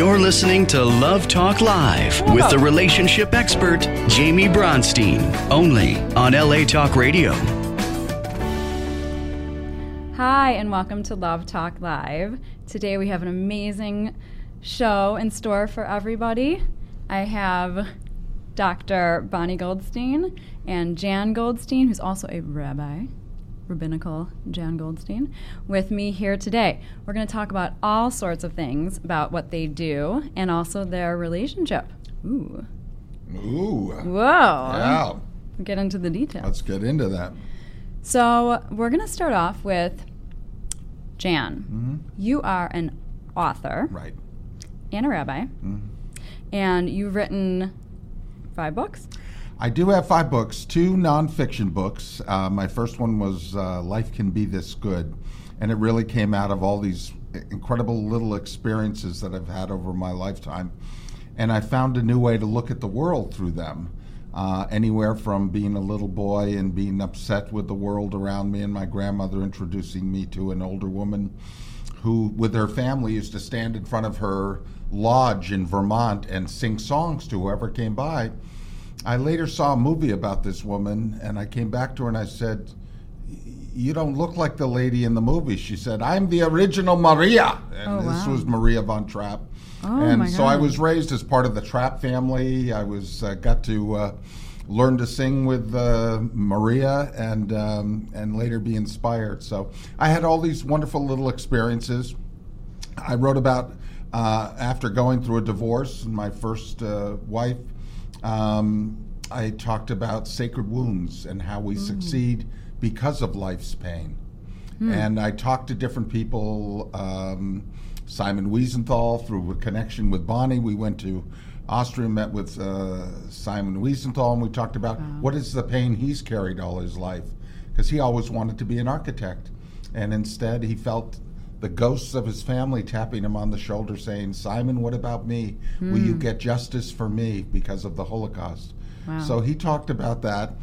You're listening to Love Talk Live with the relationship expert, Jaime Bronstein, only on LA Talk Radio. Hi, and welcome to Love Talk Live. Today we have an amazing show in store for everybody. I have Dr. Bonnie Goldstein and Jan Goldstein, who's also a rabbi, rabbinical Jan Goldstein, with me here today. We're going to talk about all sorts of things about what they do and also their relationship. Ooh. Ooh. Whoa. Yeah. Get into the details. Let's get into that. So, we're going to start off with Jan. Mm-hmm. You are an author Right. and a rabbi, mm-hmm. and you've written five books. I do have five books, two nonfiction books. Uh, my first one was uh, Life Can Be This Good, and it really came out of all these incredible little experiences that I've had over my lifetime. And I found a new way to look at the world through them. Uh, anywhere from being a little boy and being upset with the world around me, and my grandmother introducing me to an older woman who, with her family, used to stand in front of her lodge in Vermont and sing songs to whoever came by. I later saw a movie about this woman, and I came back to her and I said, You don't look like the lady in the movie. She said, I'm the original Maria. And Oh, this wow. was Maria von Trapp. Oh, and so I was raised as part of the Trapp family. I was uh, got to uh, learn to sing with uh, Maria and um, and later be inspired. So I had all these wonderful little experiences. I wrote about uh, after going through a divorce, and my first uh, wife. Um, I talked about sacred wounds and how we succeed because of life's pain. And I talked to different people. Um, Simon Wiesenthal through a connection with Bonnie. We went to Austria, met with uh, Simon Wiesenthal, and we talked about what is the pain he's carried all his life, because he always wanted to be an architect, and instead he felt the ghosts of his family tapping him on the shoulder, saying, "Simon, what about me? Will you get justice for me because of the Holocaust?" Wow. So he talked about that.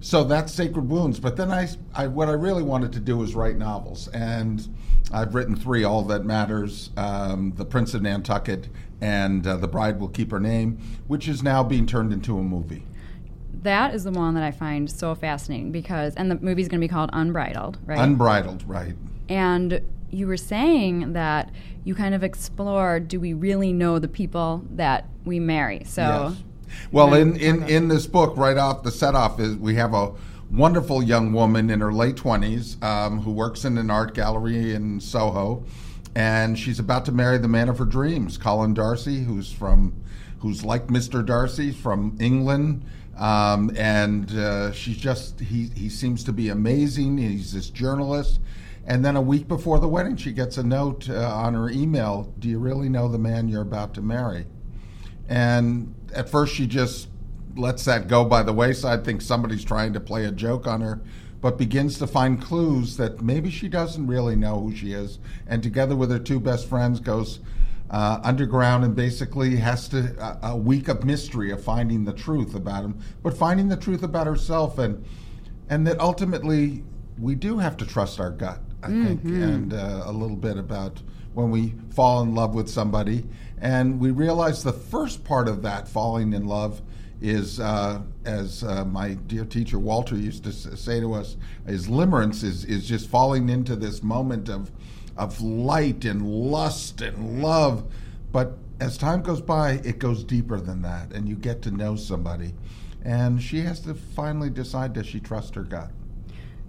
So that's Sacred Wounds. But then I, I, what I really wanted to do was write novels, and I've written three: All That Matters, um, The Prince of Nantucket, and uh, The Bride Will Keep Her Name, which is now being turned into a movie. That is the one that I find so fascinating because, and the movie's going to be called Unbridled, right? Unbridled, right? And you were saying that you kind of explore do we really know the people that we marry? So, Yes. Well, in, in, in this book, right off the set off, is we have a wonderful young woman in her late 20s um, who works in an art gallery in Soho. And she's about to marry the man of her dreams, Colin Darcy, who's from, who's like Mr. Darcy from England. Um, and uh, she's just, he, he seems to be amazing. He's this journalist. And then a week before the wedding, she gets a note uh, on her email Do you really know the man you're about to marry? And at first, she just lets that go by the wayside, thinks somebody's trying to play a joke on her, but begins to find clues that maybe she doesn't really know who she is. And together with her two best friends, goes uh, underground and basically has to a, a week of mystery of finding the truth about him, but finding the truth about herself, and and that ultimately we do have to trust our gut. I think, and uh, a little bit about when we fall in love with somebody, and we realize the first part of that falling in love is, uh, as uh, my dear teacher Walter used to say to us, is limerence is is just falling into this moment of of light and lust and love, but as time goes by, it goes deeper than that, and you get to know somebody, and she has to finally decide does she trust her gut.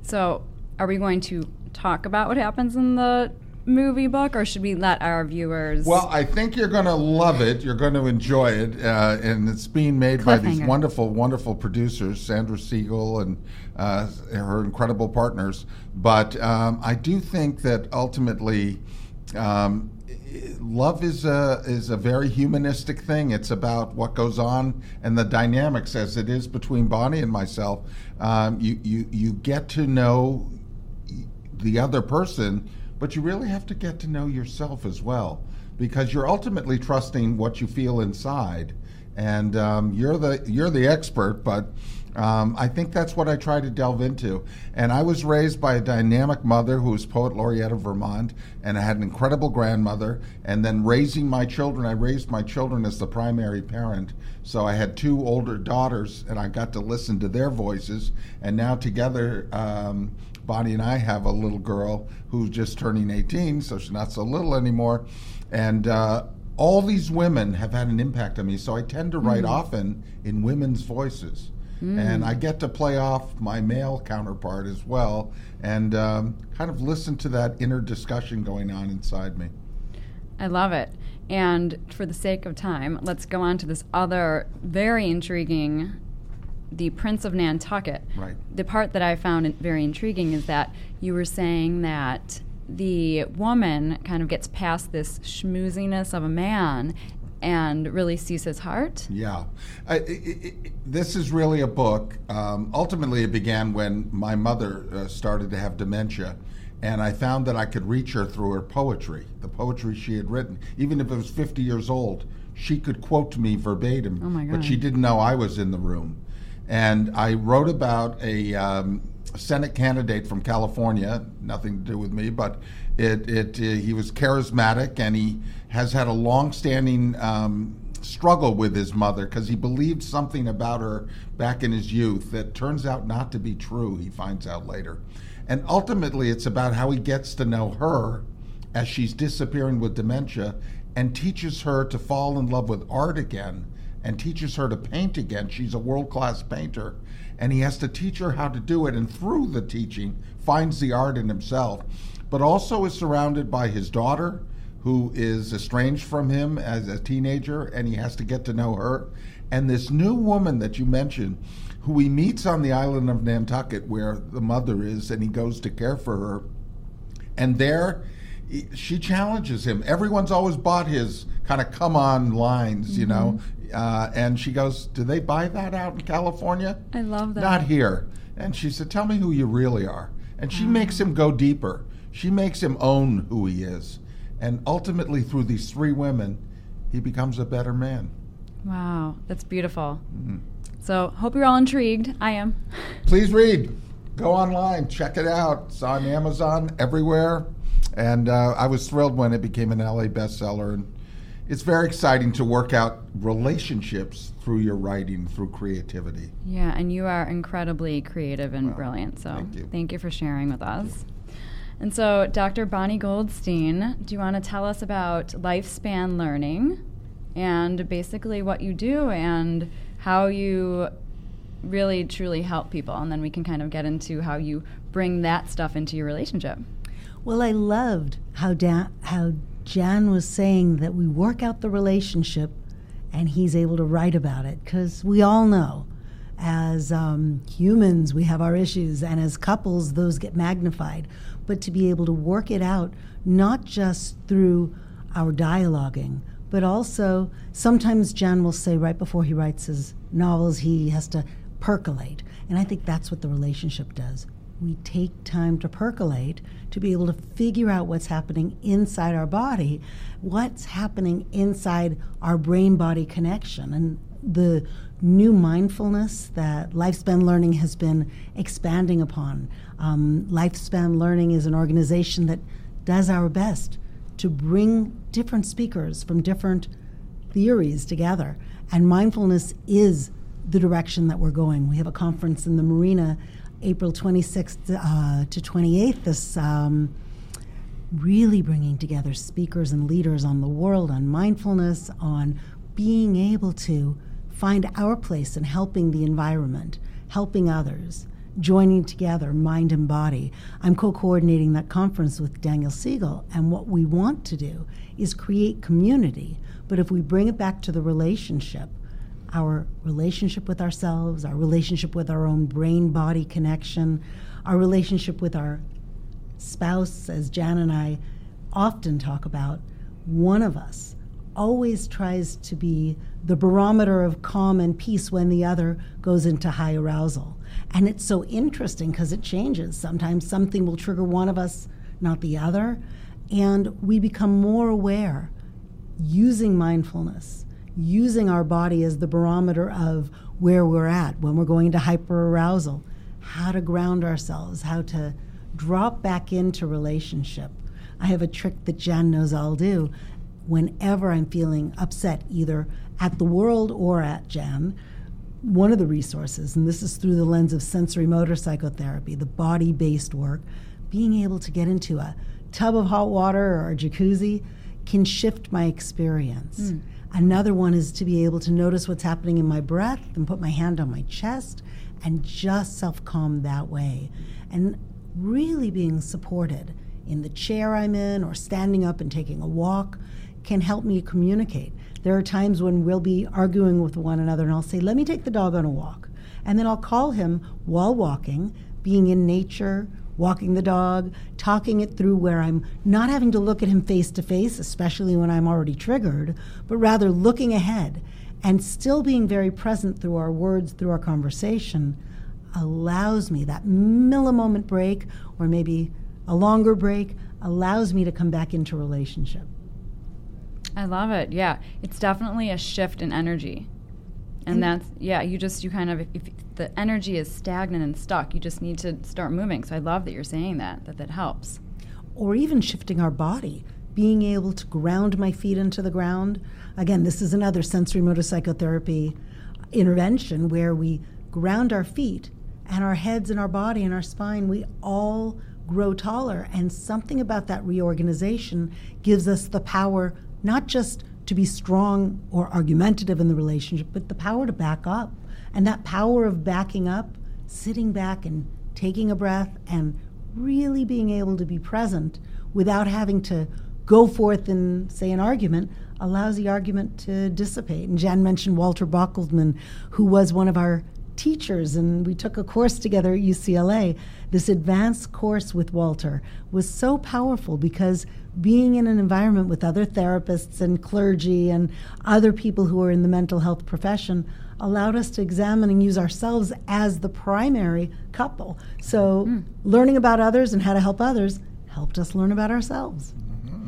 so are we going to talk about what happens in the movie book, or should we let our viewers? Well, I think you're going to love it. You're going to enjoy it, uh, and it's being made by these wonderful, wonderful producers, Sandra Siegel and uh, her incredible partners. But um, I do think that ultimately, um, love is a is a very humanistic thing. It's about what goes on and the dynamics, as it is between Bonnie and myself. Um, you you you get to know the other person, but you really have to get to know yourself as well because you're ultimately trusting what you feel inside. and um, you're the you're the expert, but. Um, I think that's what I try to delve into. And I was raised by a dynamic mother who was poet laureate of Vermont, and I had an incredible grandmother. And then raising my children, I raised my children as the primary parent. So I had two older daughters, and I got to listen to their voices. And now together, um, Bonnie and I have a little girl who's just turning 18, so she's not so little anymore. And uh, all these women have had an impact on me, so I tend to write mm. often in women's voices. Mm. And I get to play off my male counterpart as well and um, kind of listen to that inner discussion going on inside me. I love it. And for the sake of time, let's go on to this other very intriguing the Prince of Nantucket. Right. The part that I found very intriguing is that you were saying that the woman kind of gets past this schmooziness of a man and really sees his heart. Yeah. I, it, it, this is really a book. Um, ultimately, it began when my mother uh, started to have dementia. And I found that I could reach her through her poetry, the poetry she had written. Even if it was 50 years old, she could quote me verbatim. Oh my God. But she didn't know I was in the room and I wrote about a um, Senate candidate from California. Nothing to do with me, but it, it uh, he was charismatic and he has had a long-standing um, struggle with his mother because he believed something about her back in his youth that turns out not to be true. He finds out later, and ultimately, it's about how he gets to know her as she's disappearing with dementia and teaches her to fall in love with art again and teaches her to paint again. She's a world class painter. And he has to teach her how to do it. And through the teaching, finds the art in himself, but also is surrounded by his daughter, who is estranged from him as a teenager, and he has to get to know her. And this new woman that you mentioned, who he meets on the island of Nantucket, where the mother is, and he goes to care for her. And there, she challenges him. Everyone's always bought his kind of come on lines, mm-hmm. you know. Uh, and she goes, Do they buy that out in California? I love that. Not here. And she said, Tell me who you really are. And she makes him go deeper. She makes him own who he is. And ultimately, through these three women, he becomes a better man. Wow, that's beautiful. Mm-hmm. So, hope you're all intrigued. I am. Please read. Go online, check it out. It's on Amazon everywhere. And uh, I was thrilled when it became an LA bestseller. And it's very exciting to work out relationships through your writing, through creativity. Yeah, and you are incredibly creative and well, brilliant. So thank you. thank you for sharing with us. And so, Dr. Bonnie Goldstein, do you want to tell us about lifespan learning and basically what you do and how you really truly help people? And then we can kind of get into how you bring that stuff into your relationship. Well, I loved how da- how Jan was saying that we work out the relationship and he's able to write about it because we all know as um, humans we have our issues and as couples those get magnified. But to be able to work it out not just through our dialoguing but also sometimes Jan will say right before he writes his novels he has to percolate. And i think that's what the relationship does we take time to percolate to be able to figure out what's happening inside our body, what's happening inside our brain body connection. And the new mindfulness that Lifespan Learning has been expanding upon. Um, Lifespan Learning is an organization that does our best to bring different speakers from different theories together. And mindfulness is the direction that we're going. We have a conference in the Marina April 26th uh, to 28th, this um, really bringing together speakers and leaders on the world, on mindfulness, on being able to find our place in helping the environment, helping others, joining together mind and body. I'm co coordinating that conference with Daniel Siegel, and what we want to do is create community. But if we bring it back to the relationship, our relationship with ourselves, our relationship with our own brain body connection, our relationship with our spouse, as Jan and I often talk about, one of us always tries to be the barometer of calm and peace when the other goes into high arousal. And it's so interesting because it changes. Sometimes something will trigger one of us, not the other. And we become more aware using mindfulness using our body as the barometer of where we're at when we're going into hyperarousal, how to ground ourselves, how to drop back into relationship. I have a trick that Jan knows I'll do whenever I'm feeling upset, either at the world or at Jan. One of the resources, and this is through the lens of sensorimotor psychotherapy, the body based work, being able to get into a tub of hot water or a jacuzzi can shift my experience. Mm. Another one is to be able to notice what's happening in my breath and put my hand on my chest and just self calm that way. And really being supported in the chair I'm in or standing up and taking a walk can help me communicate. There are times when we'll be arguing with one another and I'll say, Let me take the dog on a walk. And then I'll call him while walking, being in nature, walking the dog, talking it through where I'm not having to look at him face to face, especially when I'm already triggered, but rather looking ahead and still being very present through our words, through our conversation, allows me that millimoment break or maybe a longer break allows me to come back into relationship. I love it. Yeah. It's definitely a shift in energy. And, and that's yeah, you just you kind of if, if the energy is stagnant and stuck, you just need to start moving. So I love that you're saying that that that helps. Or even shifting our body, being able to ground my feet into the ground. Again, this is another sensorimotor psychotherapy intervention where we ground our feet and our heads and our body and our spine, we all grow taller. And something about that reorganization gives us the power not just to be strong or argumentative in the relationship, but the power to back up. And that power of backing up, sitting back and taking a breath and really being able to be present without having to go forth and say an argument allows the argument to dissipate. And Jan mentioned Walter Bockelman, who was one of our teachers, and we took a course together at UCLA. This advanced course with Walter was so powerful because being in an environment with other therapists and clergy and other people who are in the mental health profession allowed us to examine and use ourselves as the primary couple. So, mm. learning about others and how to help others helped us learn about ourselves. Mm-hmm.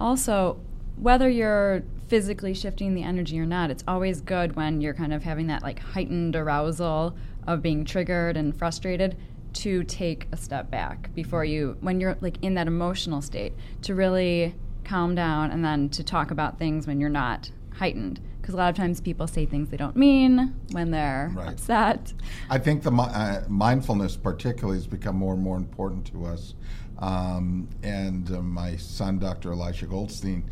Also, whether you're physically shifting the energy or not, it's always good when you're kind of having that like heightened arousal of being triggered and frustrated to take a step back before you when you're like in that emotional state to really calm down and then to talk about things when you're not heightened because a lot of times people say things they don't mean when they're right. upset. I think the uh, mindfulness, particularly, has become more and more important to us. Um, and uh, my son, Dr. Elisha Goldstein,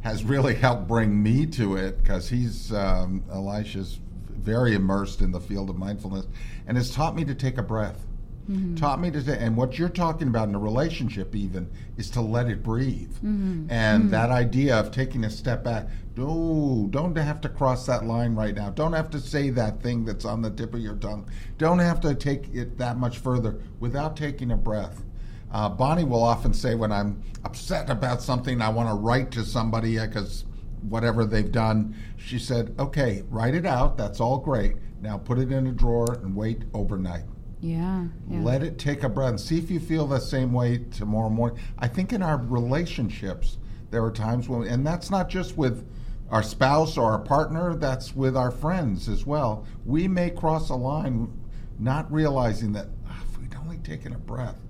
has really helped bring me to it because he's um, Elisha's very immersed in the field of mindfulness and has taught me to take a breath. Mm-hmm. Taught me to, say and what you're talking about in a relationship, even, is to let it breathe. Mm-hmm. And mm-hmm. that idea of taking a step back. Oh, don't have to cross that line right now. Don't have to say that thing that's on the tip of your tongue. Don't have to take it that much further without taking a breath. Uh, Bonnie will often say when I'm upset about something, I want to write to somebody because whatever they've done. She said, "Okay, write it out. That's all great. Now put it in a drawer and wait overnight." Yeah, yeah. Let it take a breath. And see if you feel the same way tomorrow morning. I think in our relationships, there are times when, and that's not just with our spouse or our partner, that's with our friends as well. We may cross a line not realizing that oh, if we'd only taken a breath.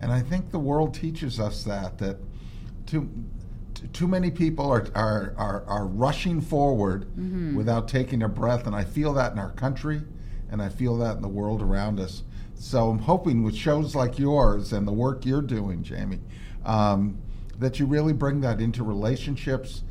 And I think the world teaches us that, that too, too many people are, are, are, are rushing forward mm-hmm. without taking a breath. And I feel that in our country, and I feel that in the world around us. So I'm hoping with shows like yours and the work you're doing, Jaime, um, that you really bring that into relationships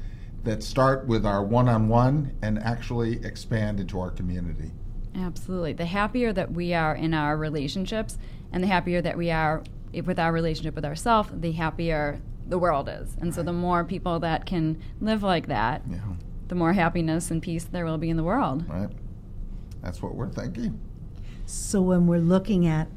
that start with our one on one and actually expand into our community. Absolutely. The happier that we are in our relationships and the happier that we are with our relationship with ourselves, the happier the world is. And right. so the more people that can live like that, yeah. the more happiness and peace there will be in the world. Right. That's what we're thinking. So when we're looking at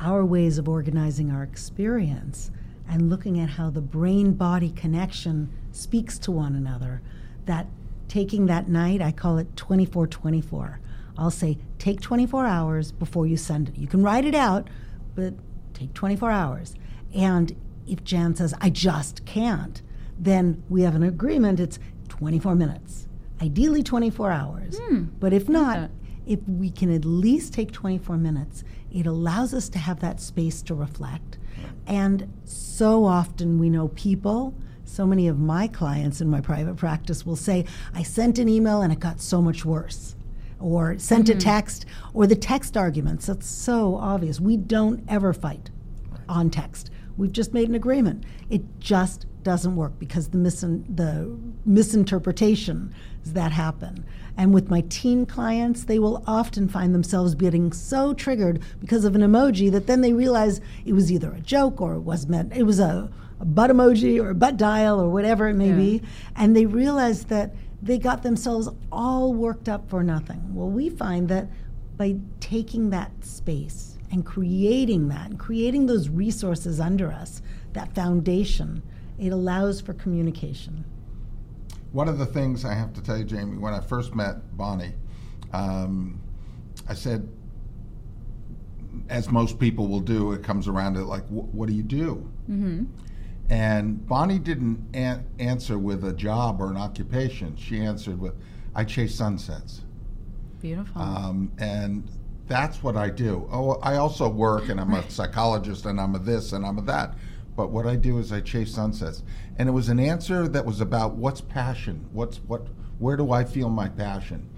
our ways of organizing our experience and looking at how the brain body connection speaks to one another, that taking that night, I call it 24 24. I'll say, take 24 hours before you send it. You can write it out, but take 24 hours. And if Jan says, I just can't, then we have an agreement. It's 24 minutes, ideally 24 hours. Hmm. But if not, if we can at least take 24 minutes, it allows us to have that space to reflect. And so often we know people, so many of my clients in my private practice will say, I sent an email and it got so much worse. Or sent a mm-hmm. text, or the text arguments. That's so obvious. We don't ever fight on text. We've just made an agreement. It just doesn't work because the, misin- the misinterpretations that happen. And with my teen clients, they will often find themselves getting so triggered because of an emoji that then they realize it was either a joke or it was meant it was a, a butt emoji or a butt dial or whatever it may Yeah. be, and they realize that they got themselves all worked up for nothing. Well, we find that by taking that space and creating that and creating those resources under us, that foundation, it allows for communication. One of the things I have to tell you, Jaime, when I first met Bonnie, um, I said, as most people will do, it comes around to like, "Wh- what do you do? Mm-hmm. And Bonnie didn't an- answer with a job or an occupation. She answered with, I chase sunsets. Beautiful. Um, and that's what I do. Oh, I also work and I'm a psychologist and I'm a this and I'm a that. But what I do is I chase sunsets. And it was an answer that was about what's passion? What's what where do I feel my passion?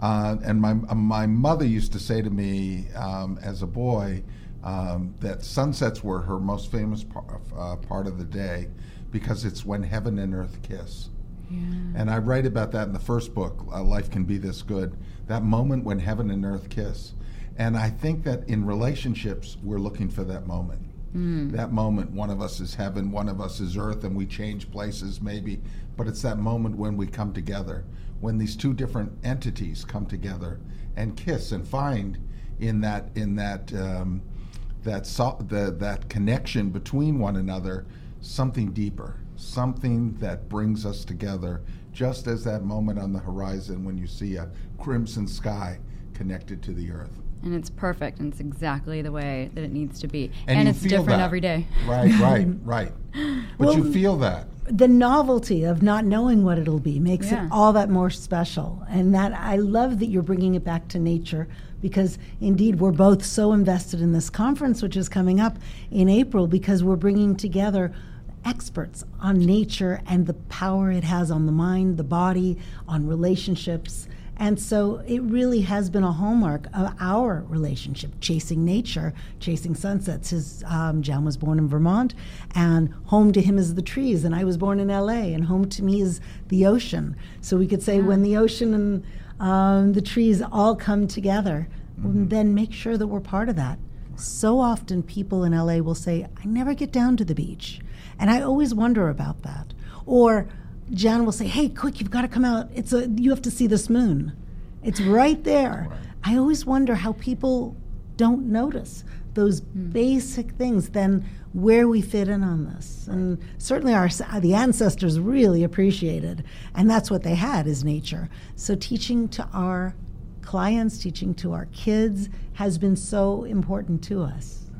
Uh, and my my mother used to say to me um, as a boy um, that sunsets were her most famous par- uh, part of the day because it's when heaven and earth kiss. And I write about that in the first book, uh, Life Can Be This Good, that moment when heaven and earth kiss. And I think that in relationships, we're looking for that moment. That moment, one of us is heaven, one of us is earth, and we change places maybe. But it's that moment when we come together, when these two different entities come together and kiss and find in that in that um, that so, the, that connection between one another something deeper, something that brings us together, just as that moment on the horizon when you see a crimson sky connected to the earth. and it's perfect, and it's exactly the way that it needs to be. And, And, it's different that. every day. Right, right, right. But you feel that. The novelty of not knowing what it'll be makes Yeah. it all that more special and that i love that you're bringing it back to nature because indeed we're both so invested in this conference which is coming up in april because we're bringing together experts on nature and the power it has on the mind the body on relationships and so it really has been a hallmark of our relationship, chasing nature, chasing sunsets. His um, John was born in Vermont, and home to him is the trees. And I was born in L.A., and home to me is the ocean. So we could say when the ocean and um, the trees all come together, then make sure that we're part of that. So often people in LA will say, I never get down to the beach. And I always wonder about that. Or Jan will say, Hey, quick, you've got to come out. It's a you have to see this moon. It's right there. I always wonder how people don't notice those hmm. basic things, then where we fit in on this. And certainly our uh, the ancestors really appreciated, and that's what they had is nature. So teaching to our clients, teaching to our kids has been so important to us.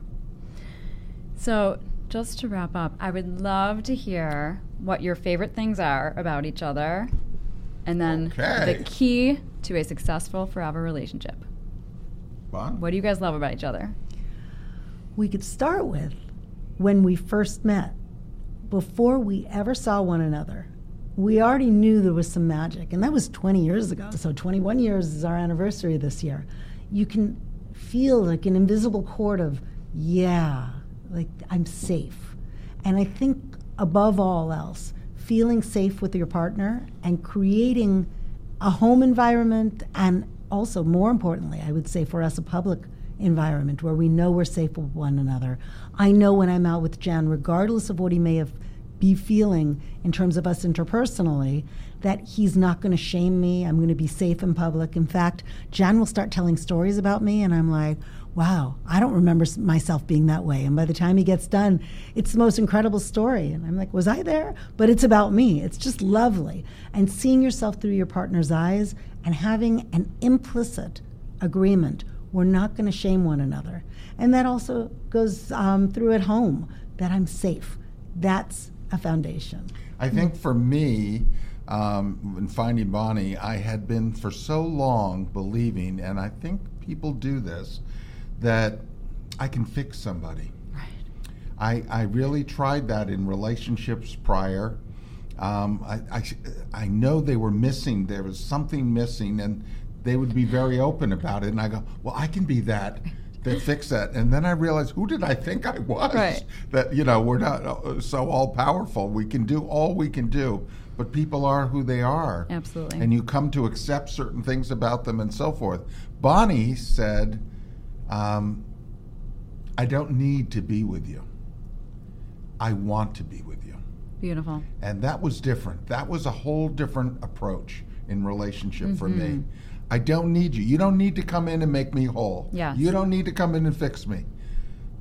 So, just to wrap up, I would love to hear what your favorite things are about each other, and then Okay. the key to a successful forever relationship. Bon? What do you guys love about each other? We could start with when we first met, before we ever saw one another. We already knew there was some magic, and that was 20 years ago. So, 21 years is our anniversary this year. You can feel like an invisible cord of, yeah, like I'm safe. And I think above all else, feeling safe with your partner and creating a home environment and also more importantly i would say for us a public environment where we know we're safe with one another. I know when i'm out with jan regardless of what he may have be feeling in terms of us interpersonally that he's not going to shame me i'm going to be safe in public. In fact jan will start telling stories about me and i'm like wow i don't remember myself being that way. And by the time he gets done it's the most incredible story. And i'm like was i there? But it's about me. It's just lovely. And seeing yourself through your partner's eyes and having an implicit agreement we're not going to shame one another. And that also goes um, through at home that i'm safe. That's a foundation. I think for me, um, in finding Bonnie, I had been for so long believing, and I think people do this, that I can fix somebody. Right. I, I really tried that in relationships prior. Um, I, I, I know they were missing, there was something missing, and they would be very open about it. And I go, well, I can be that. That fix that, and then I realized, who did I think I was? Right. That you know we're not uh, so all powerful. We can do all we can do, but people are who they are. Absolutely. And you come to accept certain things about them and so forth. Bonnie said, um, "I don't need to be with you. I want to be with you." Beautiful. And that was different. That was a whole different approach in relationship for me. Mm-hmm. I don't need you. You don't need to come in and make me whole. Yeah. You don't need to come in and fix me.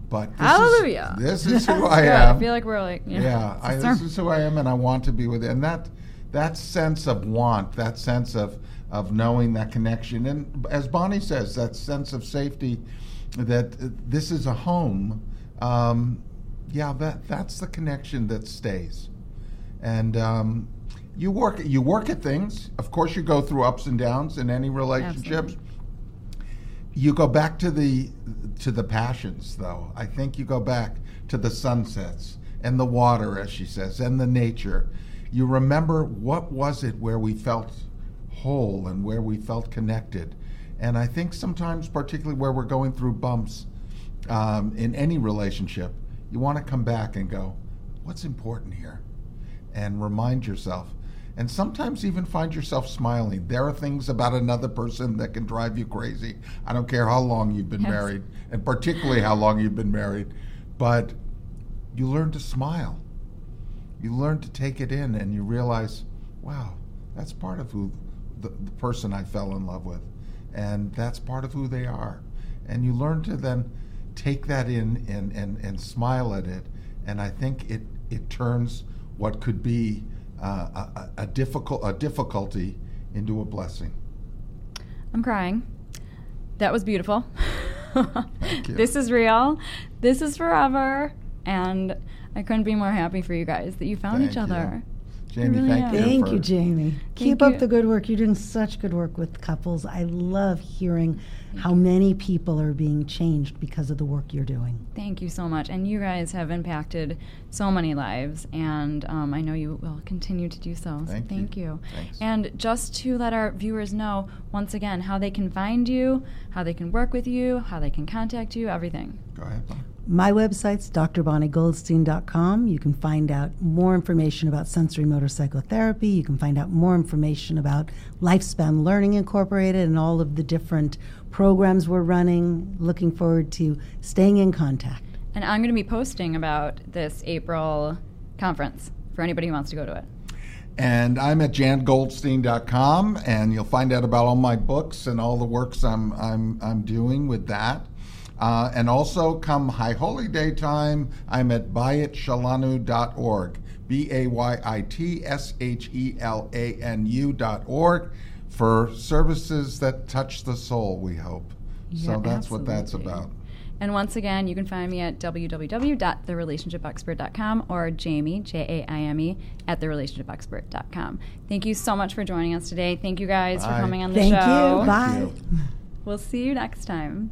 But this Hallelujah. Is, this is who I am. I feel like we're like, yeah. yeah, I, this is who I am, and I want to be with you. And that that sense of want, that sense of of knowing that connection, and as Bonnie says, that sense of safety, that this is a home. Um, yeah, that that's the connection that stays. And um, you work you work at things. Of course, you go through ups and downs in any relationships. Absolutely. You go back to the to the passions, though. I think you go back to the sunsets and the water, as she says, and the nature. You remember what was it where we felt whole and where we felt connected. And I think sometimes, particularly where we're going through bumps um, in any relationship, you want to come back and go, what's important here? And remind yourself. And sometimes even find yourself smiling. There are things about another person that can drive you crazy. I don't care how long you've been Yes. married, and particularly how long you've been married, but you learn to smile. You learn to take it in and you realize, wow, that's part of who the, the person I fell in love with. And that's part of who they are. And you learn to then take that in and, and, and smile at it. And I think it, it turns what could be uh, a, a, difficult a difficulty into a blessing. I'm crying. That was beautiful. This is real. This is forever. And I couldn't be more happy for you guys that you found Thank each you. Other. Jaime, really thank am. you. Thank for- you, Jaime. Keep you. up the good work. You're doing such good work with couples. I love hearing how many people are being changed because of the work you're doing. Thank you so much. And you guys have impacted so many lives, and um, I know you will continue to do so. so Thank you. you. And just to let our viewers know, once again, how they can find you, how they can work with you, how they can contact you, everything. Go ahead. Bob. My website's drbonniegoldstein.com. You can find out more information about sensorimotor psychotherapy. You can find out more information about Lifespan Learning Incorporated and all of the different programs we're running. Looking forward to staying in contact. And I'm going to be posting about this April conference for anybody who wants to go to it. And I'm at jangoldstein.com, and you'll find out about all my books and all the works I'm, I'm, I'm doing with that. Uh, and also, come High Holy Day time, I'm at bayitshelanu.org, B A Y I T S H E L A N U.org, for services that touch the soul, we hope. Yeah, so that's what that's about. And once again, you can find me at www.therelationshipexpert.com or Jaime, J A I M E, at therelationshipexpert.com. Thank you so much for joining us today. Thank you guys for coming on the show. Thank show. you. Bye. you. We'll see you next time.